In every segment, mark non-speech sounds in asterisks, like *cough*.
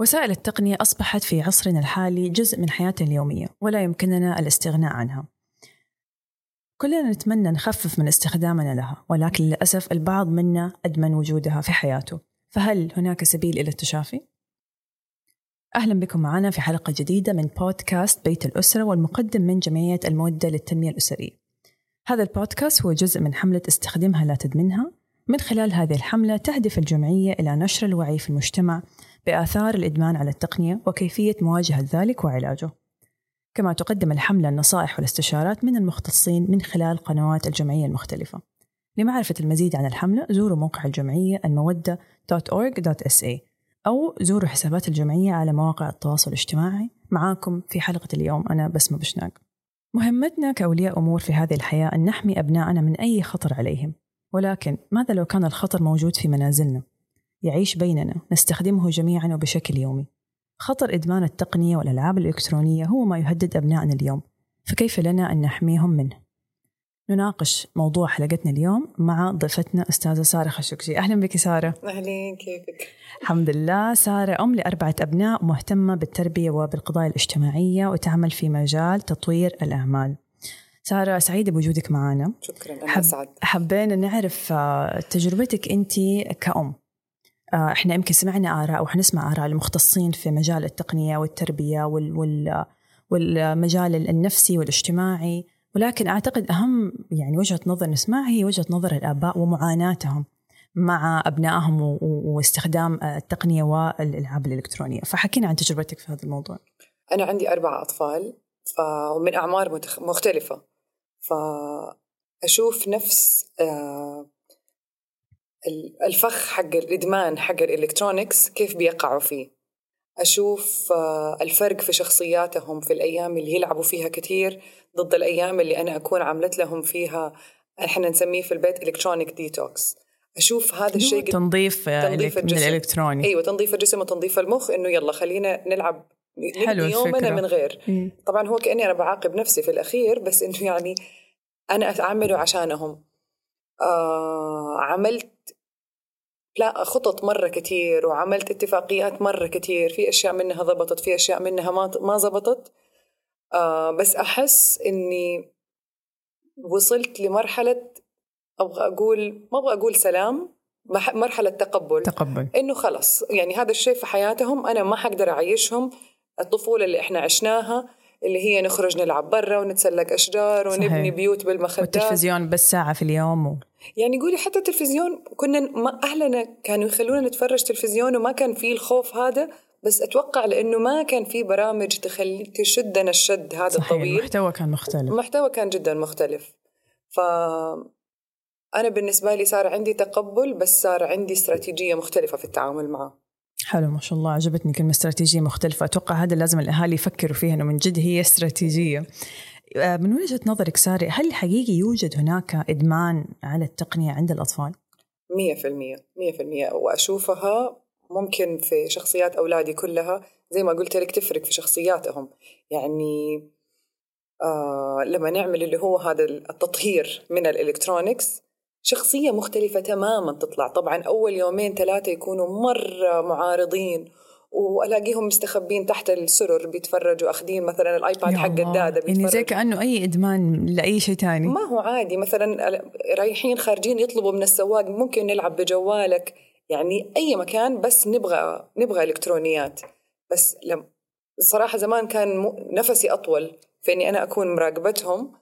وسائل التقنية أصبحت في عصرنا الحالي جزء من حياتنا اليومية ولا يمكننا الاستغناء عنها. كلنا نتمنى نخفف من استخدامنا لها ولكن للأسف البعض منا أدمن وجودها في حياته فهل هناك سبيل إلى التشافي؟ أهلا بكم معنا في حلقة جديدة من بودكاست بيت الأسرة والمقدم من جمعية المودة للتنمية الأسرية هذا البودكاست هو جزء من حملة استخدمها لا تدمنها من خلال هذه الحملة تهدف الجمعية إلى نشر الوعي في المجتمع بآثار الإدمان على التقنية وكيفية مواجهة ذلك وعلاجه. كما تقدم الحملة النصائح والاستشارات من المختصين من خلال قنوات الجمعية المختلفة. لمعرفة المزيد عن الحملة زوروا موقع الجمعية المودة.org.sa أو زوروا حسابات الجمعية على مواقع التواصل الاجتماعي. معاكم في حلقة اليوم أنا بسمة بشناق. مهمتنا كأولياء أمور في هذه الحياة أن نحمي أبنائنا من أي خطر عليهم. ولكن ماذا لو كان الخطر موجود في منازلنا؟ يعيش بيننا نستخدمه جميعا وبشكل يومي. خطر إدمان التقنية والألعاب الإلكترونية هو ما يهدد أبنائنا اليوم فكيف لنا أن نحميهم منه؟ نناقش موضوع حلقتنا اليوم مع ضيفتنا أستاذة سارة خشوكجي أهلا بك سارة. أهلين كيفك؟ الحمد لله. سارة أم لأربعة أبناء مهتمة بالتربية وبالقضايا الاجتماعية وتعمل في مجال تطوير الأعمال. سارة سعيدة بوجودك معنا شكرا أنا حب أسعد حبينا نعرف آه، تجربتك أنت كأم. إحنا يمكن سمعنا آراء وحنسمع آراء المختصين في مجال التقنية والتربية وال وال والمجال النفسي والاجتماعي. ولكن أعتقد أهم يعني وجهة نظر نسمعها هي وجهة نظر الآباء ومعاناتهم مع أبنائهم واستخدام التقنية والألعاب الإلكترونية. فحكينا عن تجربتك في هذا الموضوع. أنا عندي أربع أطفال ومن أعمار مختلفة. فأشوف نفس آه، الفخ حق الإدمان حق ال electronics كيف بيقعوا فيه. أشوف آه، الفرق في شخصياتهم في الأيام اللي يلعبوا فيها كثير ضد الأيام اللي أنا أكون عملت لهم فيها إحنا نسميه في البيت electronic detox. أشوف هذا الشيء تنظيف, تنظيف الجسم. من الإلكتروني. أيوة تنظيف الجسم وتنظيف المخ إنه يلا خلينا نلعب حلو يومنا من غير. مم. طبعا هو كأني أنا بعاقب نفسي في الأخير بس إنه يعني أنا أعمله عشانهم. آه عملت لا خطط مرة كتير وعملت اتفاقيات مرة كتير في أشياء منها ضبطت في أشياء منها ما ما زبطت آه بس أحس إني وصلت لمرحلة أبغى أقول ما أبغى أقول سلام مرحلة تقبل. تقبل. إنه خلص يعني هذا الشيء في حياتهم أنا ما حقدر أعيشهم الطفولة اللي إحنا عشناها اللي هي نخرج نلعب برا ونتسلق أشجار ونبني صحيح. بيوت بالمخدات والتلفزيون بس ساعة في اليوم و... يعني قولي حتى التلفزيون كنا ما أهلنا كانوا يخلونا نتفرج تلفزيون وما كان فيه الخوف هذا بس أتوقع لأنه ما كان في برامج تخلي تشدنا الشد هذا صحيح. الطويل المحتوى كان مختلف المحتوى كان جدا مختلف ف أنا بالنسبة لي صار عندي تقبل بس صار عندي استراتيجية مختلفة في التعامل معه حلو ما شاء الله عجبتني كلمة استراتيجية مختلفة. أتوقع هذا لازم الأهالي يفكروا فيها أنه من جد هي استراتيجية. آه، من وجهة نظرك ساري هل حقيقي يوجد هناك إدمان على التقنية عند الأطفال؟ مية في المية مية في المية. وأشوفها ممكن في شخصيات أولادي كلها. زي ما قلت لك تفرق في شخصياتهم. يعني آه لما نعمل اللي هو هذا التطهير من الإلكترونيكس شخصية مختلفة تماما تطلع. طبعا أول يومين ثلاثة يكونوا مرة معارضين وألاقيهم مستخبين تحت السرر بيتفرجوا أخذين مثلا الآيباد حق الدادة يعني زي كأنه أي إدمان لأي شيء ثاني ما هو عادي. مثلا رايحين خارجين يطلبوا من السواق ممكن نلعب بجوالك. يعني أي مكان بس نبغى نبغى إلكترونيات. بس لم صراحة زمان كان نفسي أطول في إني أنا أكون مراقبتهم.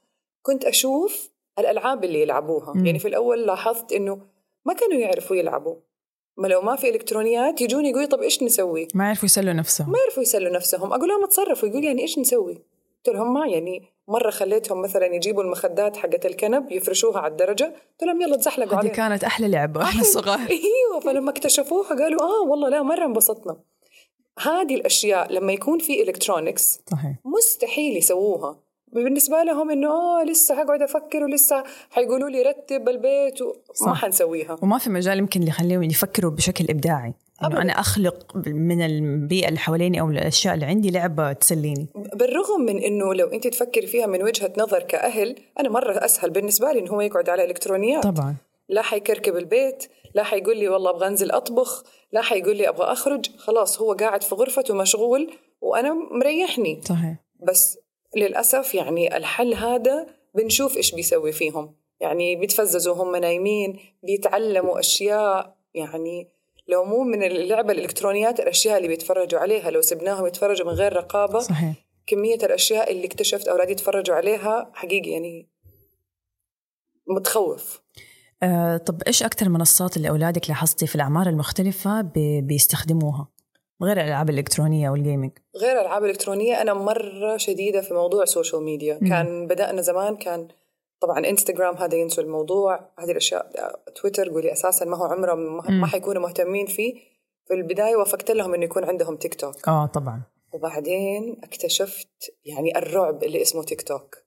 كنت أشوف الألعاب اللي يلعبوها. م. يعني في الأول لاحظت إنه ما كانوا يعرفوا يلعبوا. ما لو ما في إلكترونيات يجوني يقولوا طب إيش نسوي؟ ما يعرفوا يسلوا نفسهم. ما يعرفوا يسلوا نفسهم. أقول لهم اتصرفوا. يقول يعني إيش نسوي؟ قلت لهم ما يعني مرة خليتهم مثلا يجيبوا المخدات حقت الكنب يفرشوها على الدرجة. قلت لهم يلا تزحلقوا هذه كانت أحلى لعبة إحنا *laughs* صغار أيوه. فلما اكتشفوها قالوا آه والله لا مرة انبسطنا. هذه الأشياء لما يكون في الكترونكس صحيح. مستحيل يسووها. بالنسبة لهم إنه آه لسه حقعد أفكر ولسه حيقولوا لي رتب البيت وما حنسويها. وما في مجال يمكن اللي يخليهم يفكروا بشكل إبداعي. إنه أنا أخلق من البيئة اللي حواليني أو الأشياء اللي عندي لعبة تسليني. بالرغم من إنه لو أنت تفكري فيها من وجهة نظر كأهل أنا مرة أسهل بالنسبة لي إنه هو يقعد على إلكترونيات. طبعا. لا حيكركب البيت لا حيقول لي والله أبغى أنزل أطبخ لا حيقول لي أبغى أخرج. خلاص هو قاعد في غرفته مشغول وأنا مريحني. صحيح. بس للأسف يعني الحل هذا بنشوف إيش بيسوي فيهم. يعني بيتفززوا هم نايمين بيتعلموا أشياء يعني لو مو من اللعبة الإلكترونيات الأشياء اللي بيتفرجوا عليها لو سبناهم يتفرجوا من غير رقابة صحيح. كمية الأشياء اللي اكتشفت اولادي يتفرجوا عليها حقيقي يعني متخوف. آه طب إيش أكثر منصات اللي أولادك لاحظتي في الأعمار المختلفة بي بيستخدموها؟ غير الألعاب الإلكترونية وال gaming غير الألعاب الإلكترونية أنا مرة شديدة في موضوع ال social media كان بدأنا زمان كان طبعا انستغرام هذا ينسوا الموضوع هذه الأشياء تويتر قولي أساسا ما هو عمرهم ما حيكونوا مهتمين فيه. في البداية وافقت لهم إنه يكون عندهم تيك توك آه طبعا. وبعدين اكتشفت يعني الرعب اللي اسمه تيك توك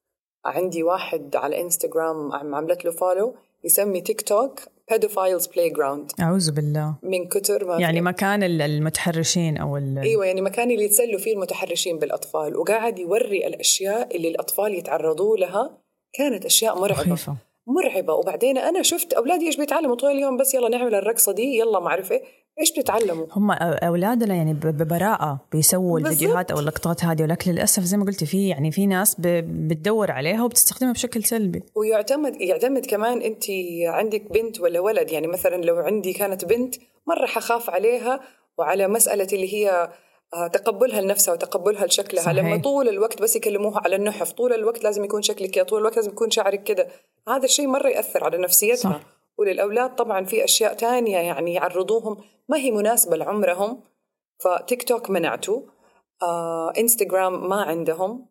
عندي واحد على انستغرام عملت له follow يسمي TikTok pedophiles playground أعوذ بالله. من كتر ما يعني مكان المتحرشين أو إيوه يعني مكان اللي يتسلوا فيه المتحرشين بالأطفال وقاعد يوري الأشياء اللي الأطفال يتعرضوا لها. كانت أشياء مرعبة. خيفة. مرعبة. وبعدين أنا شفت أولادي إيش بيتعلموا طول اليوم؟ بس يلا نعمل الرقصة دي يلا ما أعرف إيه. إيش بتتعلموا؟ هم أولادنا يعني ببراءة بيسووا الفيديوهات أو اللقطات هذه. ولكن للأسف زي ما قلتي في يعني في ناس بتدور عليها وبتستخدمها بشكل سلبي. ويعتمد يعتمد كمان أنت عندك بنت ولا ولد. يعني مثلا لو عندي كانت بنت مرة حخاف عليها وعلى مسألة اللي هي تقبلها لنفسها وتقبلها لشكلها. صحيح. لما طول الوقت بس يكلموها على النحف طول الوقت لازم يكون شكلك كذا طول الوقت لازم يكون شعرك كذا هذا الشيء مرة يأثر على نفسيتها. صح. وللأولاد طبعا في أشياء تانية يعني يعرضوهم. ما هي مناسبة لعمرهم. فتيك توك منعته. آه، إنستغرام ما عندهم. آه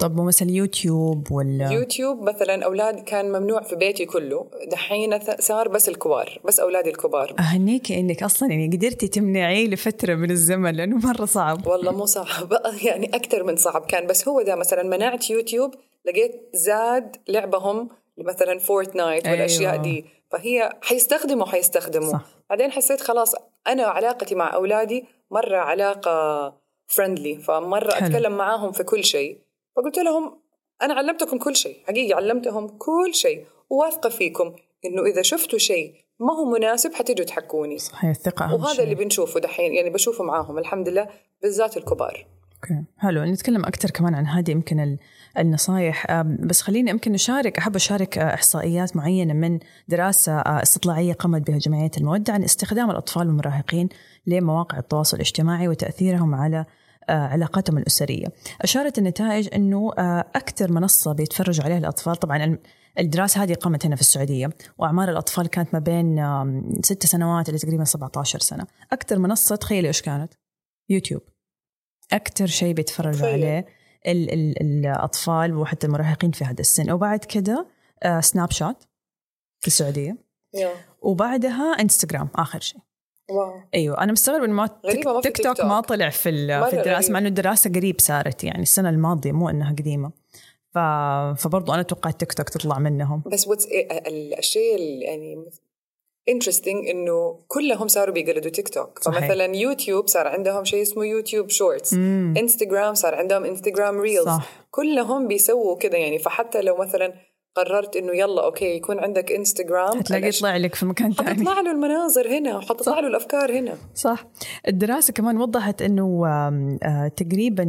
طب مثلا يوتيوب ولا؟ يوتيوب مثلا أولاد كان ممنوع في بيتي كله. دحين صار بس الكبار بس أولادي الكبار. أهنيك إنك أصلا يعني قدرتي تمنعيه لفترة من الزمن لأنه مرة صعب. والله مو صعب. *laughs* يعني أكثر من صعب كان. بس هو ده مثلا منعت يوتيوب لقيت زاد لعبهم مثلا فورتنايت والأشياء أيوة. دي. فهي حيستخدموا حيستخدموا. صح. بعدين حسيت خلاص أنا علاقتي مع أولادي مرة علاقة friendly فمرة حلو. أتكلم معاهم في كل شيء. فقلت لهم أنا علمتكم كل شيء. حقيقي علمتهم كل شيء. وواثقة فيكم إنه إذا شفتوا شيء ما هو مناسب حتيجوا تحكوني صحيح الثقة وهذا شيء. اللي بنشوفه دحين يعني بشوفه معاهم. الحمد لله بالذات الكبار. okay. حلو. نتكلم أكثر كمان عن هذه يمكن النصائح بس خليني يمكن نشارك أحب أشارك آه، إحصائيات معينة من دراسة آه، استطلاعية قامت بها جمعية المودة عن استخدام الأطفال والمراهقين لمواقع التواصل الاجتماعي وتأثيرهم على آه، علاقاتهم الأسرية. أشارت النتائج أنه أكثر منصة بيتفرجوا عليها الأطفال. طبعا الدراسة هذه قامت هنا في السعودية وأعمار الأطفال كانت ما بين ست سنوات إلى تقريبا 17 سنة. أكثر منصة تخيلي إيش كانت؟ يوتيوب. أكثر شيء بيتفرجوا عليه ال ال الأطفال وحتى المراهقين في هذا السن. وبعد كده سناب شات في السعودية. وبعدها انستغرام آخر شيء. wow. أيوه أنا مستغرب إنه ما تيك, تيك توك ما طلع في في الدراسة مع إنه الدراسة قريب صارت يعني السنة الماضية مو إنها قديمة. ف... فبرضو أنا أتوقع تيك توك تطلع منهم. بس واتس الشيء يعني interesting إنه كلهم صاروا بيقلدوا تيك توك فمثلا يوتيوب صار عندهم شيء اسمه يوتيوب shorts انستغرام صار عندهم انستغرام reels صح. كلهم بيسووا كذا يعني. فحتى لو مثلا قررت إنه يلا okay يكون عندك انستغرام حتلاقي يطلع لك في مكان ثاني حتطلع له المناظر هنا وحتطلع له الأفكار هنا. صح. الدراسة كمان وضحت إنه آه، تقريبا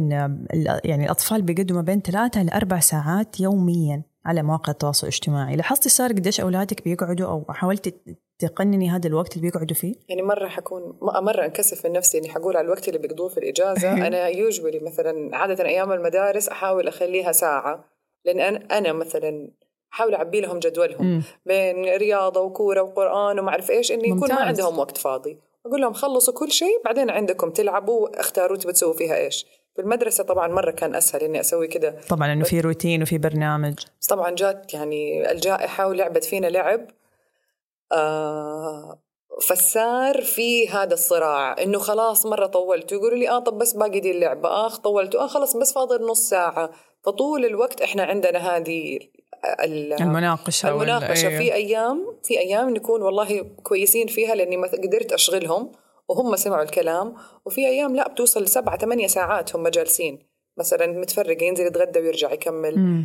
يعني الأطفال بيقضوا ما بين ثلاثة لاربع ساعات يوميا على مواقع التواصل الاجتماعي. لاحظتي صار قديش أولادك بيقعدوا أو حاولتي تقنني هذا الوقت اللي بيقعدوا فيه؟ يعني مرة حكون مرة انكسف من نفسي إني حقول على الوقت اللي بيقضوه في الإجازة. *laughs* أنا يوجولي مثلا عادة أيام المدارس أحاول أخليها ساعة. لأن أنا مثلا أحاول أعبي لهم جدولهم. بين رياضة وكورة وقرآن وما أعرف إيش انه يكون ما عندهم وقت فاضي. أقول لهم خلصوا كل شيء بعدين عندكم تلعبوا اختاروا تبي تسووا فيها إيش. في المدرسة طبعا مرة كان أسهل إني أسوي كده. طبعا إنه في روتين وفي برنامج. بس طبعا جات يعني الجائحة ولعبت فينا لعب. آه فصار في هذا الصراع إنه خلاص مرة طولت يقولوا لي آه طب بس باقي دي اللعبة آه طولت آه خلاص بس فاضل نص ساعة. فطول الوقت إحنا عندنا هذه المناقشة المناقشة في أيام في أيام نكون والله كويسين فيها لأني قدرت أشغلهم وهم سمعوا الكلام وفي أيام لا بتوصل سبعة ثمانية ساعات هم جالسين. مثلا متفرق ينزل يتغدى ويرجع يكمل.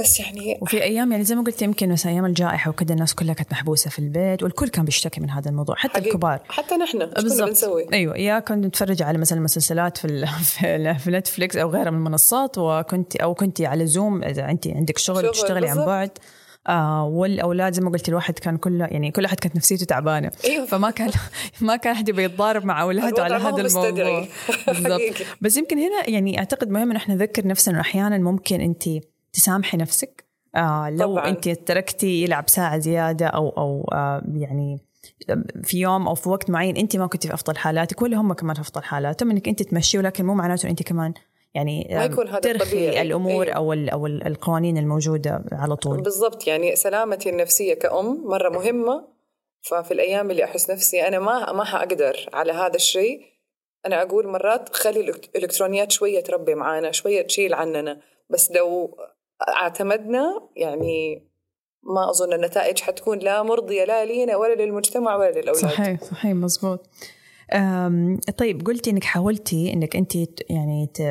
بس يعني وفي أيام يعني زي ما قلت يمكن مثلا أيام الجائحة وكذا الناس كلها كانت محبوسة في البيت والكل كان بيشتكي من هذا الموضوع حتى حقيقي. الكبار. حتى نحن بالضبط. بنسوي؟ أيوه يا كنت نتفرج على مثلا مسلسلات في *laughs* في نتفليكس أو غيرها من المنصات وكنت أو كنت على زوم إذا أنت عندك شغل, شغل تشتغلي عن بعد. آه والأولاد زي ما قلت الواحد كان كله يعني كل احد كانت نفسيته تعبانة. أيوه. فما كان ما كان أحد يبي يتضارب مع أولاده على هذا الموضوع. *laughs* بالضبط. بس يمكن هنا يعني أعتقد مهم إن إحنا نذكر نفسنا أحيانا ممكن أنت تسامحي نفسك آه لو طبعاً. انت تركتي يلعب ساعة زيادة أو أو آه يعني في يوم أو في وقت معين انت ما كنتي في أفضل حالاتك ولا هم كمان في أفضل حالاتهم إنك انت تمشي ولكن مو معناته انت كمان يعني ما يكون هذا ترخي الطبيعي. الأمور أيه. أو أو القوانين الموجودة على طول بالضبط يعني سلامتي النفسية كأم مرة مهمة ففي الأيام اللي أحس نفسي أنا ما ما حأقدر على هذا الشيء أنا أقول مرات خلي الإلكترونيات شوية تربي معانا شوية تشيل عننا بس لو اعتمدنا يعني ما أظن النتائج حتكون لا مرضيه لا لينا ولا للمجتمع ولا للأولاد. صحيح صحيح مزبوط. طيب قلتي إنك حاولتي إنك انت يعني ت...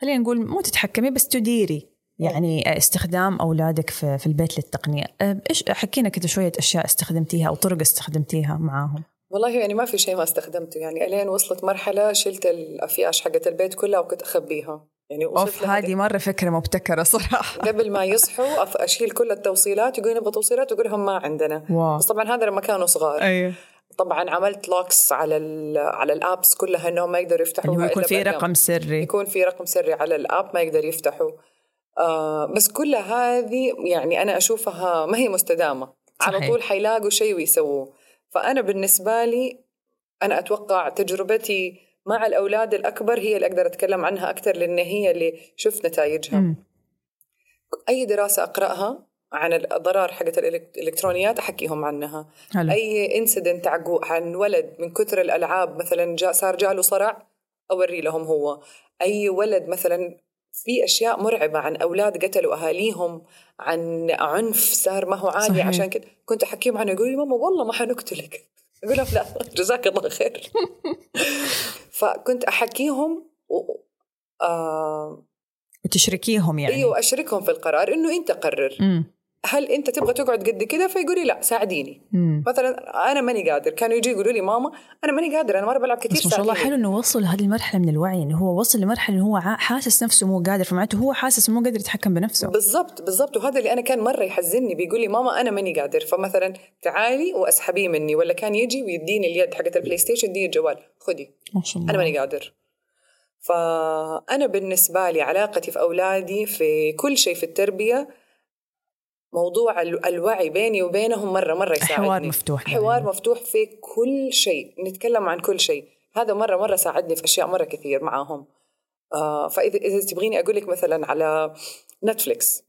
خلينا نقول مو تتحكمي بس تديري يعني استخدام أولادك في, في البيت للتقنية. إيش حكينا كده شوية أشياء استخدمتيها أو طرق استخدمتيها معاهم. والله يعني ما في شيء ما استخدمته يعني إلين وصلت مرحلة شلت الأفياش حقت البيت كلها وكنت أخبيها. يعني أوف هذه مرة فكرة مبتكرة صراحة. *laughs* قبل ما يصحوا أشيل كل التوصيلات يقولون نبغى توصيلات واقول لهم ما عندنا. wow. بس طبعا هذا لما كانوا صغار. أيوه. طبعا عملت locks على على الابس كلها إنهم ما يقدروا يفتحوا اللي يكون في رقم سري. يكون في رقم سري على الاب ما يقدر يفتحوا. آه بس كل هذه يعني أنا أشوفها ما هي مستدامة. صحيح. على طول حيلاقوا شيء ويسووه. فأنا بالنسبة لي أنا أتوقع تجربتي مع الأولاد الأكبر هي اللي أقدر أتكلم عنها أكثر لأن هي اللي شفت نتائجها م. أي دراسة أقرأها عن الضرر حقت الإلكترونيات أحكيهم عنها هلو. أي انسيدنت عن ولد من كثر الألعاب مثلا جاء صار جاله صرع أوري لهم هو أي ولد مثلا في أشياء مرعبة عن أولاد قتلوا أهاليهم عن عنف صار ما هو عادي صحيح. عشان كده كنت أحكيهم عنه يقول لي ماما والله ما حنقتلك أقول لهم لا جزاك الله خير. *laughs* فكنت أحكيهم و... آه وتشركيهم يعني. إيوه أشركهم في القرار إنه أنت قرر. م. هل أنت تبغى تقعد قد كذا فيقول لي لا ساعديني. مم. مثلا أنا ماني قادر. كانوا يجي يقولوا لي ماما أنا ماني قادر أنا مرة بلعب كثير بس ما شاء الله حلو إنه وصل لهذه المرحلة من الوعي إنه هو وصل لمرحلة إنه هو حاسس نفسه مو قادر. فمعناته هو حاسس مو قادر يتحكم بنفسه. بالضبط بالضبط. وهذا اللي أنا كان مرة يحزنني. بيقول لي ماما أنا ماني قادر. فمثلا تعالي وأسحبيه مني. ولا كان يجي ويديني اليد حقت البلاي ستيشن دي الجوال. خذي. ما شاء الله. أنا ماني قادر. فأنا بالنسبة لي علاقتي في أولادي في كل شيء في التربية موضوع الوعي بيني وبينهم مرة مرة يساعدني. حوار مفتوح حوار يعني. مفتوح في كل شيء. نتكلم عن كل شيء. هذا مرة مرة ساعدني في أشياء مرة كثير معاهم. آه فإذا إذا تبغيني أقول لك مثلا على نتفليكس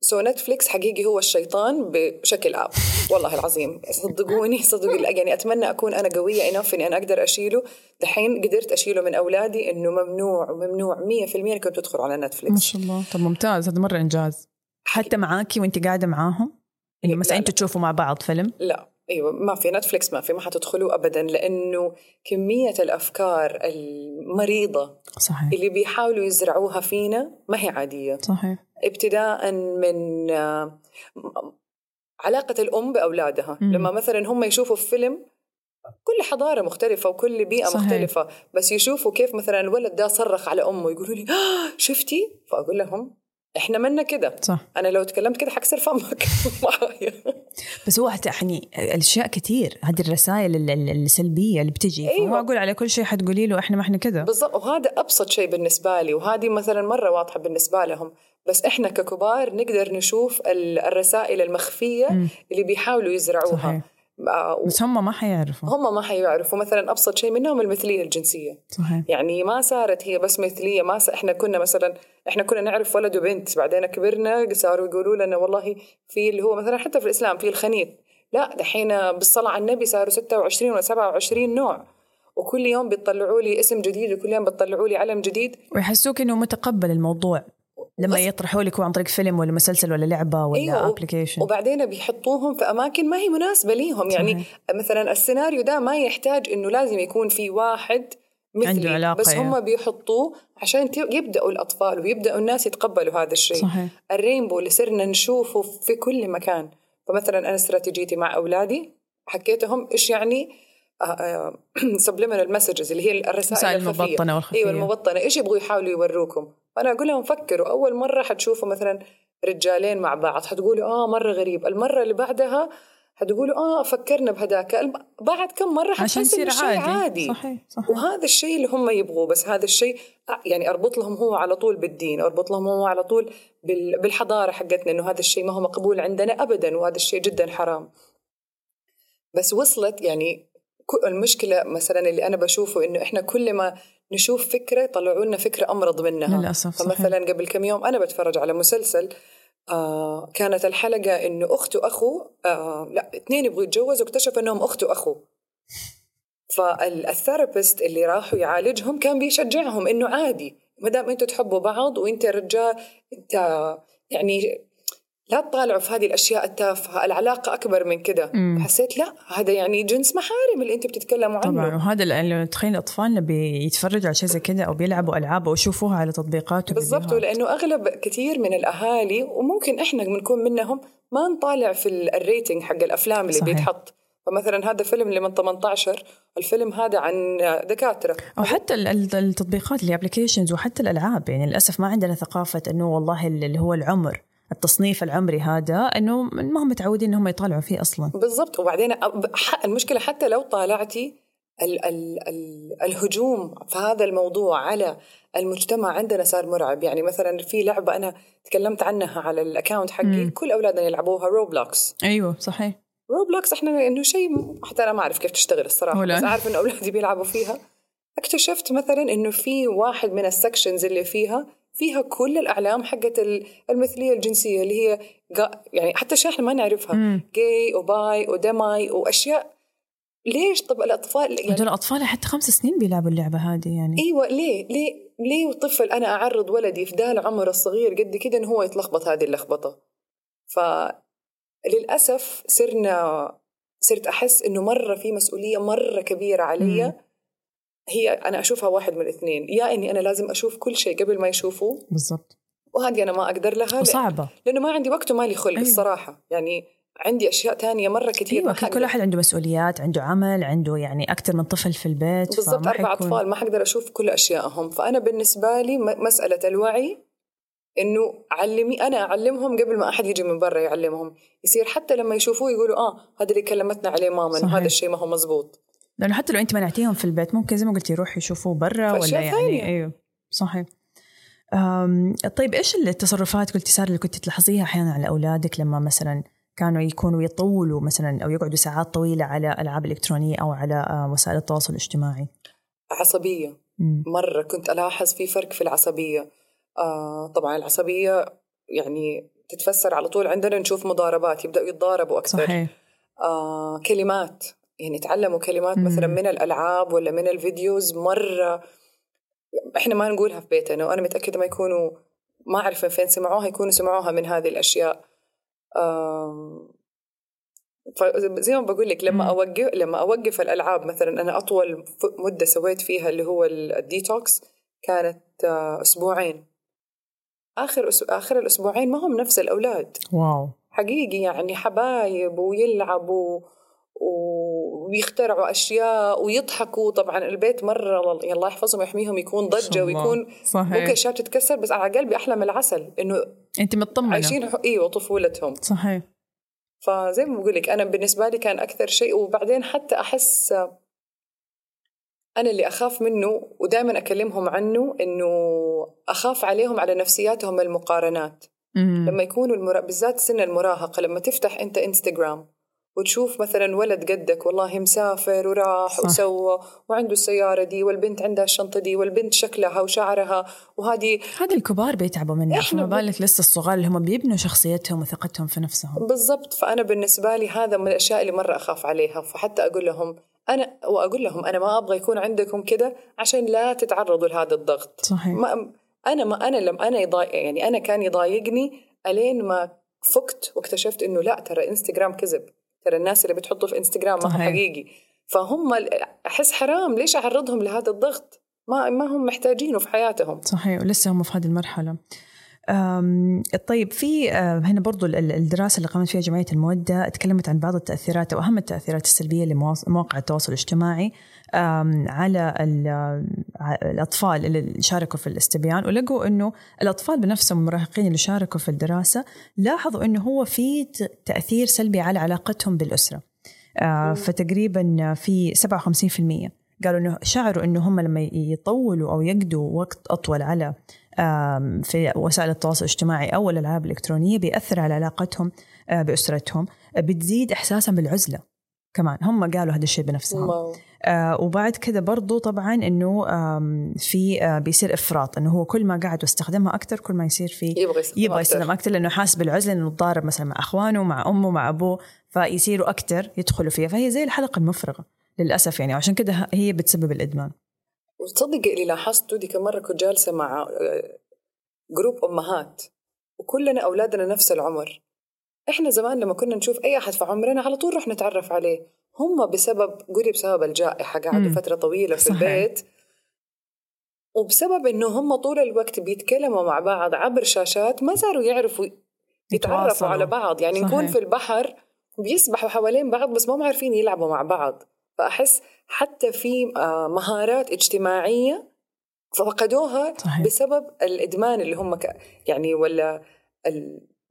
so نتفليكس حقيقي هو الشيطان بشكل up والله العظيم صدقوني صدقوا يعني أتمنى أكون أنا قوية enough إني أنا أقدر أشيله. دحين قدرت أشيله من أولادي إنه ممنوع وممنوع 100% إنكم تدخلوا على نتفليكس ما شاء الله. طب ممتاز. هذا مرة إنجاز. حتى معاكي وانت قاعدة معاهم؟ إنه مثلا أنتوا تشوفوا مع بعض فيلم؟ لا. أيوه ما في. نتفليكس ما في. ما حتدخلوا ابدا لأنه كمية الأفكار المريضة صحيح. اللي بيحاولوا يزرعوها فينا ما هي عادية. صحيح. ابتداء من آه، علاقة الأم بأولادها. مم. لما مثلا هم يشوفوا في فيلم كل حضارة مختلفة وكل بيئة صحيح. مختلفة بس يشوفوا كيف مثلا الولد ده صرخ على أمه يقولوا لي آه شفتي؟ فأقول لهم إحنا منا كده. صح. أنا لو تكلمت كده حكسر فمك. *laughs* بس هو يعني الأشياء كثير هذه الرسائل السلبية اللي بتجي. أيوة. ما أقول على كل شيء حتقولي له إحنا ما إحنا كده. بالضبط. وهذا أبسط شيء بالنسبة لي وهذه مثلا مرة واضحة بالنسبة لهم. بس إحنا ككبار نقدر نشوف الرسائل المخفية م. اللي بيحاولوا يزرعوها. صحيح. آه، بس هم ما حيعرفوا. هم ما حيعرفوا. مثلا أبسط شيء منهم المثلية الجنسية. صحيح. يعني ما صارت هي بس مثلية ما س... إحنا كنا مثلا إحنا كنا نعرف ولد وبنت. بعدين كبرنا صاروا يقولوا لنا والله في اللي هو مثلا حتى في الإسلام في الخنيث لا دحين بالصلاة على النبي صاروا 26 ولا 27 نوع. وكل يوم بيطلعوا لي اسم جديد وكل يوم بيطلعوا لي علم جديد. ويحسوك إنه متقبل الموضوع. لما يطرحوا لك عن طريق فيلم ولا مسلسل ولا لعبة ولا أيوة ابلكيشن وبعدين بيحطوهم في أماكن ما هي مناسبة ليهم. يعني مثلا السيناريو ده ما يحتاج إنه لازم يكون في واحد مثلي عنده علاقة بس هم يعني. بيحطوه عشان يبدأوا الأطفال ويبدأوا الناس يتقبلوا هذا الشيء. صحيح. ال rainbow اللي صرنا نشوفه في كل مكان. فمثلا أنا استراتيجيتي مع أولادي حكيتهم إيش يعني *clears throat* subliminal messages اللي هي الرسائل المبطنة والخفية. أيوه المبطنة. إيش يبغوا يحاولوا يوروكم. فأنا أقول لهم فكروا. أول مرة حتشوفوا مثلا رجالين مع بعض حتقولوا آه مرة غريب. المرة اللي بعدها حتقولوا آه فكرنا بهذاك. بعد كم مرة عشان يصير عادي. عادي. صحيح صحيح. وهذا الشيء اللي هم يبغوه. بس هذا الشيء يعني أربط لهم هو على طول بالدين أربط لهم هو على طول بالحضارة حقتنا إنه هذا الشيء ما هو مقبول عندنا ابدا وهذا الشيء جدا حرام. بس وصلت يعني المشكلة مثلا اللي أنا بشوفه إنه إحنا كل ما نشوف فكرة يطلعوا لنا فكرة أمرض منها للأسف فمثلا صحيح. قبل كم يوم أنا بتفرج على مسلسل آه كانت الحلقة إنه أخت وأخو آه لا اثنين يبغوا يتجوزوا واكتشفوا إنهم أخت وأخو فالثيرابيست اللي راحوا يعالجهم كان بيشجعهم إنه عادي ما دام أنتوا تحبوا بعض وأنت رجال أنت يعني لا تطالعوا في هذه الأشياء التافهة العلاقة أكبر من كده. حسيت لا هذا يعني جنس محارم اللي أنت بتتكلموا عنه. طبعا وهذا اللي تخيل اطفالنا بيتفرجوا على شيء زي كده أو بيلعبوا ألعاب أو يشوفوها على تطبيقات بالضبط لأنه أغلب كثير من الأهالي وممكن إحنا بنكون منهم ما نطالع في ال rating حق الأفلام اللي صحيح. بيتحط. فمثلا هذا فيلم اللي من 18 الفيلم هذا عن دكاترة. أو حتى التطبيقات ال applications وحتى الألعاب. يعني للأسف ما عندنا ثقافة إنه والله اللي هو العمر. التصنيف العمري هذا إنه ما هم متعودين إنهم يطالعوا فيه أصلا. بالضبط. وبعدين المشكلة حتى لو طالعتي ال ال ال الهجوم في هذا الموضوع على المجتمع عندنا صار مرعب. يعني مثلا في لعبة أنا تكلمت عنها على ال account حقي مم. كل أولادنا يلعبوها روبلوكس أيوه صحيح. روبلوكس إحنا إنه شيء حتى أنا ما أعرف كيف تشتغل الصراحة بس أعرف إنه أولادي بيلعبوا فيها. اكتشفت مثلا إنه في واحد من ال sections اللي فيها فيها كل الأعلام حقت المثلية الجنسية اللي هي يعني حتى اشياء إحنا ما نعرفها. gay و bi ودماي وأشياء. ليش طب الأطفال يعني هذول الاطفال حتى خمس سنين بيلعبوا اللعبة هذه يعني. إيوه ليه؟ ليه؟ ليه طفل أنا أعرض ولدي في ذا العمر الصغير قد كده إنه هو يتلخبط هذه اللخبطة؟ فللاسف صرنا صرت أحس إنه مرة في مسؤولية مرة كبيرة علي. هي أنا أشوفها واحد من الاثنين يا إني أنا لازم أشوف كل شيء قبل ما يشوفوه. بالضبط. وهذه أنا ما أقدر لها. وصعبة. لأنه ما عندي وقت ومالي خلق أيوه. الصراحة. يعني عندي أشياء تانية مرة كثير أيوة كل واحد عنده مسؤوليات عنده عمل عنده يعني أكثر من طفل في البيت بالضبط أربع حيكون... أطفال ما حقدر أشوف كل اشيائهم فأنا بالنسبة لي مسألة الوعي إنه علمي أنا أعلمهم قبل ما أحد يجي من برا يعلمهم. يصير حتى لما يشوفوه يقولوا آه هذا اللي كلمتنا عليه ماما هذا الشيء ما هو مزبوط لأنه حتى لو أنت منعتيهم في البيت ممكن زي ما قلتي يروحوا يشوفوه برا ولا يعني ثانية. أيوه صحيح طيب إيش التصرفات قلتي صار اللي كنت تلاحظيها أحيانا على أولادك لما مثلا كانوا يكونوا يطولوا مثلا أو يقعدوا ساعات طويلة على ألعاب إلكترونية أو على آه، وسائل التواصل الاجتماعي عصبية مم. مرة كنت ألاحظ في فرق في العصبية آه طبعا العصبية يعني تتفسر على طول عندنا نشوف مضاربات يبدأوا يتضاربوا أكثر صحيح. آه كلمات يعني تعلموا كلمات. مثلا من الألعاب ولا من الفيديوز مرة. إحنا ما نقولها في بيتنا وأنا متأكدة ما يكونوا ما أعرف فين سمعوها يكونوا سمعوها من هذه الأشياء. فزي ما بقول لك لما أوقف لما أوقف الألعاب مثلا أنا أطول مدة سويت فيها اللي هو الديتوكس كانت آه، أسبوعين. آخر أس... آخر الأسبوعين ما هم نفس الأولاد. wow. حقيقي يعني حبايب ويلعبوا ويخترعوا أشياء ويضحكوا. طبعا البيت مرة الله يحفظهم ويحميهم يكون ضجة ويكون صحيح. ممكن أشياء تتكسر بس على قلبي أحلى من العسل إنه أنت مطمنة. عايشين إيوه طفولتهم. صحيح. فزي ما بقول لك أنا بالنسبة لي كان أكثر شيء وبعدين حتى أحس أنا اللي أخاف منه ودائما أكلمهم عنه إنه أخاف عليهم على نفسياتهم المقارنات. مم. لما يكونوا المرا... بالذات سن المراهقة لما تفتح أنت انستغرام وتشوف مثلا ولد قدك والله مسافر وراح صح. وسوى وعنده السيارة دي والبنت عندها الشنطة دي والبنت شكلها وشعرها وهذه هذه الكبار بيتعبوا منها فما بالك لسه الصغار اللي هم بيبنوا شخصيتهم وثقتهم في نفسهم؟ بالضبط. فأنا بالنسبة لي هذا من الأشياء اللي مرة أخاف عليها. فحتى أقول لهم أنا وأقول لهم أنا ما أبغى يكون عندكم كده عشان لا تتعرضوا لهذا الضغط. صحيح. ما أنا ما أنا لم أنا يضايق يعني أنا كان يضايقني ألين ما فكت واكتشفت إنه لا ترى إنستغرام كذب. ترى الناس اللي بتحطه في انستغرام ما هو حقيقي. فهم أحس حرام ليش أعرضهم لهذا الضغط؟ ما ما هم محتاجينه في حياتهم. صحيح ولسه هم في هذه المرحلة. طيب في هنا برضو الدراسة اللي قامت فيها جمعية المودة تكلمت عن بعض التأثيرات أو أهم التأثيرات السلبية لمواقع التواصل الاجتماعي على الأطفال اللي شاركوا في الاستبيان ولقوا أنه الأطفال بنفسهم المراهقين اللي شاركوا في الدراسة لاحظوا أنه هو في تأثير سلبي على علاقتهم بالأسرة. فتقريبا في 57% قالوا إنه شعروا إنه هم لما يطولوا أو يقضوا وقت أطول على في وسائل التواصل الاجتماعي أو الألعاب الإلكترونية بيأثر على علاقتهم آه، بأسرتهم بتزيد احساسا بالعزلة كمان. هم قالوا هذا الشيء بنفسهم. آه وبعد كذا برضو طبعا إنه في آه بيصير إفراط إنه هو كل ما قعد واستخدمها أكثر كل ما يصير في يبغى يبغى يستخدم أكثر لأنه حاسس بالعزلة إنه تضارب مثلا مع إخوانه مع أمه مع أبوه فيصيروا أكثر يدخلوا فيها. فهي زي الحلقة المفرغة للأسف يعني عشان كده هي بتسبب الإدمان. وتصدق اللي لاحظته دي كم مرة كنت جالسة مع جروب آه، أمهات وكلنا أولادنا نفس العمر. إحنا زمان لما كنا نشوف أي أحد في عمرنا على طول رح نتعرف عليه. هم بسبب قولي بسبب الجائحة قعدوا فترة طويلة في صحيح. البيت. وبسبب إنه هم طول الوقت بيتكلموا مع بعض عبر شاشات ما صاروا يعرفوا يتعرفوا على بعض. يعني صحيح. نكون في البحر بيسبحوا حوالين بعض بس ما عارفين يلعبوا مع بعض. فأحس حتى في آه، مهارات اجتماعية فقدوها صحيح. بسبب الإدمان اللي هم يعني ولا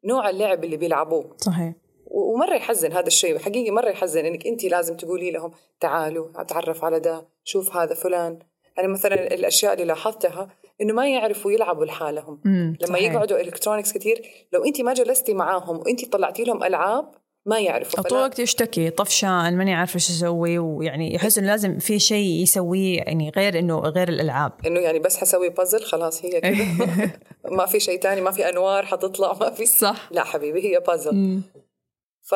نوع اللعب اللي بيلعبوه صحيح ومرة يحزن هذا الشيء حقيقي مرة يحزن إنك انت لازم تقولي لهم تعالوا أتعرف على ده شوف هذا فلان أنا مثلا الأشياء اللي لاحظتها إنه ما يعرفوا يلعبوا لحالهم لما صحيح. يقعدوا الكترونكس كثير لو انت ما جلستي معاهم وانت طلعتي لهم ألعاب ما يعرفوا طول الوقت يشتكي طفشان ماني عارفة إيش أسوي ويعني يحس إنه لازم في شيء يسويه يعني غير إنه غير الألعاب. إنه يعني بس حسوي بازل خلاص هي *laughs* *laughs* ما في شيء تاني ما في أنوار حتطلع ما في. صح. لا حبيبي هي بازل ف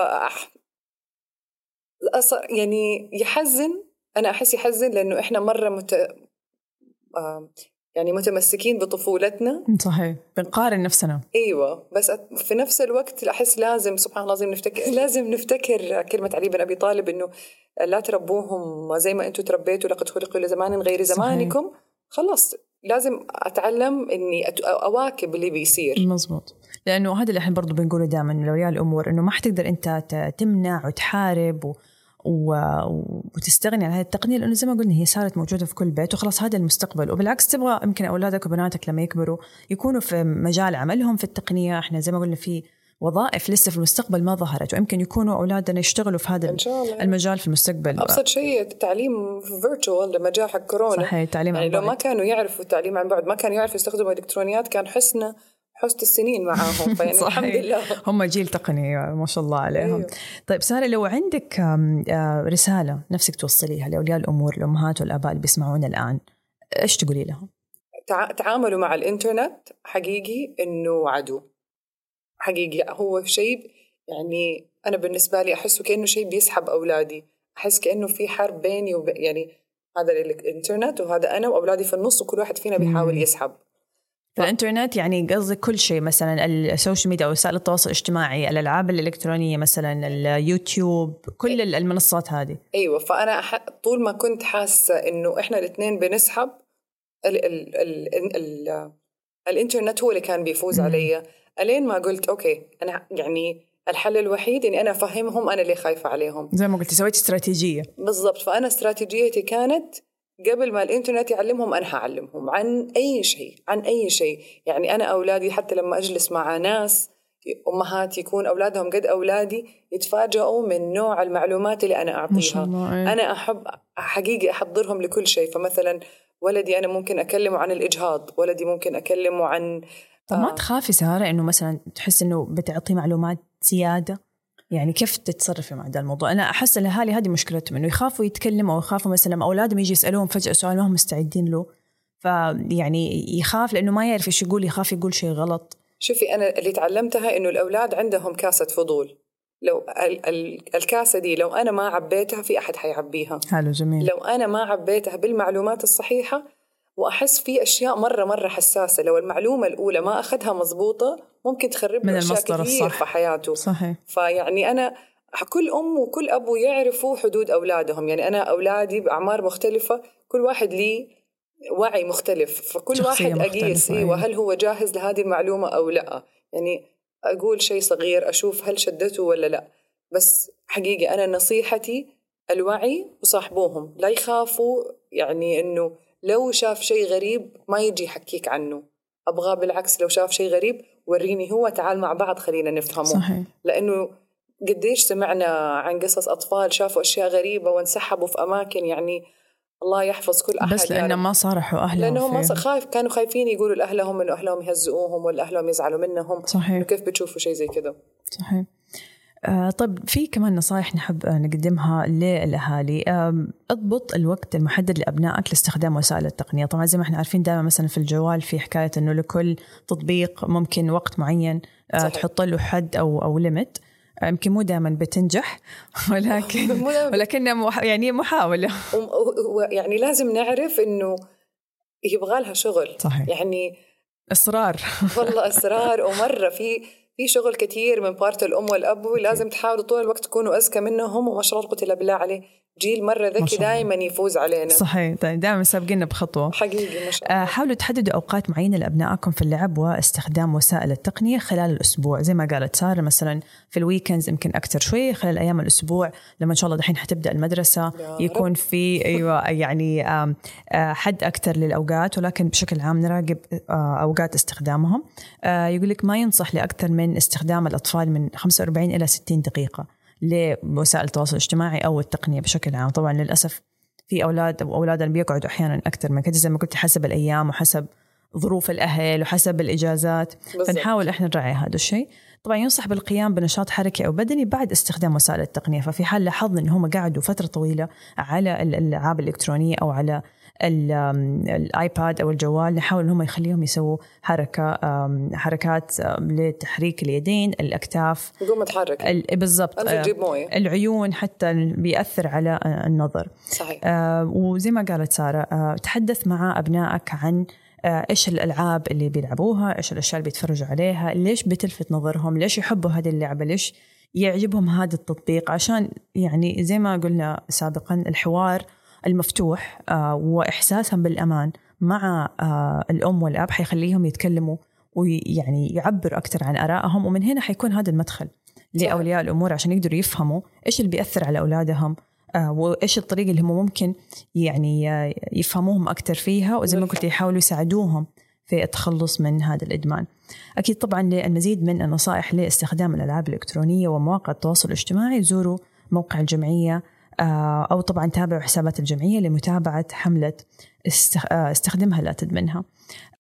يعني يحزن أنا أحس يحزن لأنه إحنا مرة مت... يعني متمسكين بطفولتنا. صحيح. بنقارن نفسنا. إيوه. بس في نفس الوقت أحس لازم سبحان الله لازم نفتكر لازم نفتكر كلمة علي بن أبي طالب إنه لا تربوهم زي ما أنتم تربيتوا لقد خلقوا لزمان غير زمانكم. صحيح. خلاص لازم أتعلم إني أواكب اللي بيصير. مزبوط لأنه هذا اللي إحنا برضه بنقوله دائما لاولياء الأمور إنه ما حتقدر أنت تمنع وتحارب و... و... وتستغني عن هذه التقنية لأنه زي ما قلنا هي صارت موجودة في كل بيت وخلاص هذا المستقبل. وبالعكس تبغى يمكن أولادك وبناتك لما يكبروا يكونوا في مجال عملهم في التقنية. إحنا زي ما قلنا في وظائف لسه في المستقبل ما ظهرت ويمكن يكونوا أولادنا يشتغلوا في هذا المجال في المستقبل. أبسط شيء التعليم فيرتشوال لما جاء حق كورونا. صحيح التعليم يعني لو ما كانوا يعرفوا التعليم عن بعد ما كانوا يعرفوا يستخدموا الإلكترونيات كان حسنا حوزة السنين معاهم *laughs* فيعني الحمد لله. هم جيل تقني ما شاء الله عليهم. أيوه. طيب سارة لو عندك آه، رسالة نفسك توصليها لأولياء الأمور الأمهات والآباء اللي بيسمعونا الآن إيش تقولي لهم؟ تعاملوا مع الإنترنت حقيقي إنه عدو. حقيقي هو شيء يعني أنا بالنسبة لي أحسه كأنه شيء بيسحب أولادي. أحس كأنه في حرب بيني وب... يعني هذا الإنترنت وهذا أنا وأولادي في النص وكل واحد فينا بيحاول يسحب. الانترنت يعني قصدك كل شيء مثلا ال social media أو وسائل التواصل الاجتماعي الألعاب الإلكترونية مثلا اليوتيوب كل. المنصات هذه أيوه فأنا. طول ما كنت حاسة إنه إحنا الاثنين بنسحب ال... ال... ال... ال... الإنترنت هو اللي كان بيفوز علي ألين ما قلت okay أنا يعني الحل الوحيد إني أنا أفهمهم أنا اللي خايفة عليهم زي ما قلتي سويت استراتيجية بالضبط فأنا استراتيجيتي كانت قبل ما الإنترنت يعلمهم أنا حعلمهم عن أي شيء عن أي شيء. يعني أنا أولادي حتى لما أجلس مع ناس أمهات يكون أولادهم قد أولادي يتفاجئوا من نوع المعلومات اللي أنا أعطيها. الله أنا أحب حقيقي أحضرهم لكل شيء. فمثلا ولدي أنا ممكن أكلمه عن الإجهاض ولدي ممكن أكلمه عن طب ما آه. تخافي سارة إنه مثلا تحس إنه بتعطي معلومات زيادة؟ يعني كيف تتصرفي مع هذا الموضوع؟ أنا أحس الاهالي هذه مشكلتهم إنه يخافوا يتكلموا أو يخافوا مثلا أولادهم يجي يسألوهم فجأة سؤال ما هم مستعدين له. فيعني يخاف لأنه ما يعرف إيش يقول يخاف يقول شيء غلط. شوفي أنا اللي تعلمتها إنه الأولاد عندهم كاسة فضول. لو ال ال الكاسة دي لو أنا ما عبيتها في أحد حيعبيها. حلو جميل. لو أنا ما عبيتها بالمعلومات الصحيحة وأحس في أشياء مرة مرة حساسة. لو المعلومة الأولى ما أخذها مضبوطة ممكن تخرب له أشياء كثير الصح. في حياته. صحيح. فيعني أنا كل أم وكل ابو يعرفوا حدود أولادهم. يعني أنا أولادي بأعمار مختلفة كل واحد لي وعي مختلف. فكل واحد أقيس إيوه هل هو جاهز لهذه المعلومة أو لأ. يعني أقول شيء صغير أشوف هل شدته ولا لأ. بس حقيقة أنا نصيحتي الوعي وصاحبوهم. لا يخافوا يعني إنه لو شاف شيء غريب ما يجي يحكيك عنه. ابغاه بالعكس لو شاف شيء غريب وريني هو تعال مع بعض خلينا نفهمه. صحيح. لأنه قديش سمعنا عن قصص أطفال شافوا أشياء غريبة وانسحبوا في أماكن يعني الله يحفظ كل أحد بس لأنه ما صارحوا أهلهم لانهم ما خايف كانوا خايفين يقولوا لأهلهم إنه أهلهم يهزئوهم ولا اهلهم يزعلوا منهم. صحيح. كيف بتشوفوا شيء زي كذا صحيح. آه طيب في كمان نصائح نحب نقدمها للأهالي. آه اضبط الوقت المحدد لأبنائك لاستخدام وسائل التقنية. طبعا زي ما إحنا عارفين دائما مثلا في الجوال في حكاية إنه لكل تطبيق ممكن وقت معين آه تحط له حد أو أو ليمت يمكن مو دائما بتنجح *laughs* ولكن ولكنها يعني محاولة. يعني لازم نعرف إنه يبغى لها شغل. صحيح. يعني إصرار. والله إصرار. ومرة في في شغل كثير من بارت الأم والأب ولازم تحاولوا طول الوقت تكونوا أذكى منهم وما شاء الله بالله عليه. جيل مرة ذكي دائما يفوز علينا. صحيح. طيب، دائما سابقيننا بخطوة. حقيقي ما شاء الله. آه، حاولوا تحددوا أوقات معينة لأبنائكم في اللعب واستخدام وسائل التقنية خلال الأسبوع. زي ما قالت سارة مثلا في الويكندز يمكن أكثر شوي خلال أيام الأسبوع. لما إن شاء الله دحين حتبدأ المدرسة يكون في أيوة يعني آه، حد أكثر للأوقات ولكن بشكل عام نراقب آه، أوقات استخدامهم. يقول لك ما ينصح لأكثر من استخدام الأطفال من 45 إلى 60 دقيقة. لوسائل التواصل الاجتماعي أو التقنية بشكل عام. طبعا للأسف في أولاد أو اولادنا بيقعدوا أحيانا أكثر من كذا زي ما قلت حسب الأيام وحسب ظروف الأهل وحسب الإجازات. بالزبط. فنحاول إحنا نراعي هذا الشيء. طبعا ينصح بالقيام بنشاط حركي أو بدني بعد استخدام وسائل التقنية. ففي حال لاحظنا إن هم قعدوا فترة طويلة على الألعاب الإلكترونية أو على الآيباد أو الجوال نحاول إنهم يخليهم يسووا حركة حركات لتحريك اليدين الأكتاف. قوم تحرك بالضبط. موية. العيون حتى بيأثر على النظر. صحيح. وزي ما قالت سارة تحدث مع أبنائك عن إيش الألعاب اللي بيلعبوها إيش الأشياء اللي بيتفرجوا عليها ليش بتلفت نظرهم ليش يحبوا هذه اللعبة ليش يعجبهم هذا التطبيق. عشان يعني زي ما قلنا سابقا الحوار المفتوح آه، وإحساسهم بالأمان مع آه، الأم والأب حيخليهم يتكلموا ويعني يعبروا أكثر عن آرائهم ومن هنا حيكون هذا المدخل لأولياء الأمور عشان يقدروا يفهموا إيش اللي بيأثر على أولادهم آه، وإيش الطريقة اللي هم ممكن يعني يفهموهم أكثر فيها وزي ما قلت يحاولوا يساعدوهم في التخلص من هذا الإدمان. أكيد طبعا للمزيد من النصائح لاستخدام الألعاب الإلكترونية ومواقع التواصل الاجتماعي زوروا موقع الجمعية آه، أو طبعا تابعوا حسابات الجمعية لمتابعة حملة آه، استخدمها لا تدمنها.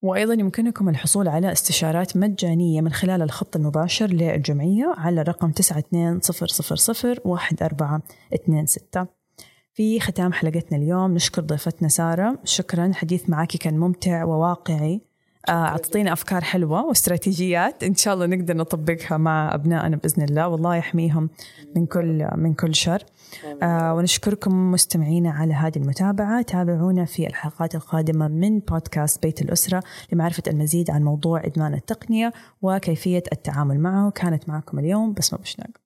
وأيضا يمكنكم الحصول على استشارات مجانية من خلال الخط المباشر للجمعية على الرقم 9200 في ختام حلقتنا اليوم. نشكر ضيفتنا سارة. شكرا. الحديث معك كان ممتع وواقعي. آه، أعطينا أفكار حلوة واستراتيجيات. إن شاء الله نقدر نطبقها مع أبنائنا بإذن الله. والله يحميهم من كل من كل شر. آه ونشكركم مستمعينا على هذه المتابعة. تابعونا في الحلقات القادمة من بودكاست بيت الأسرة لمعرفة المزيد عن موضوع إدمان التقنية وكيفية التعامل معه. كانت معكم اليوم بسمة بشناق.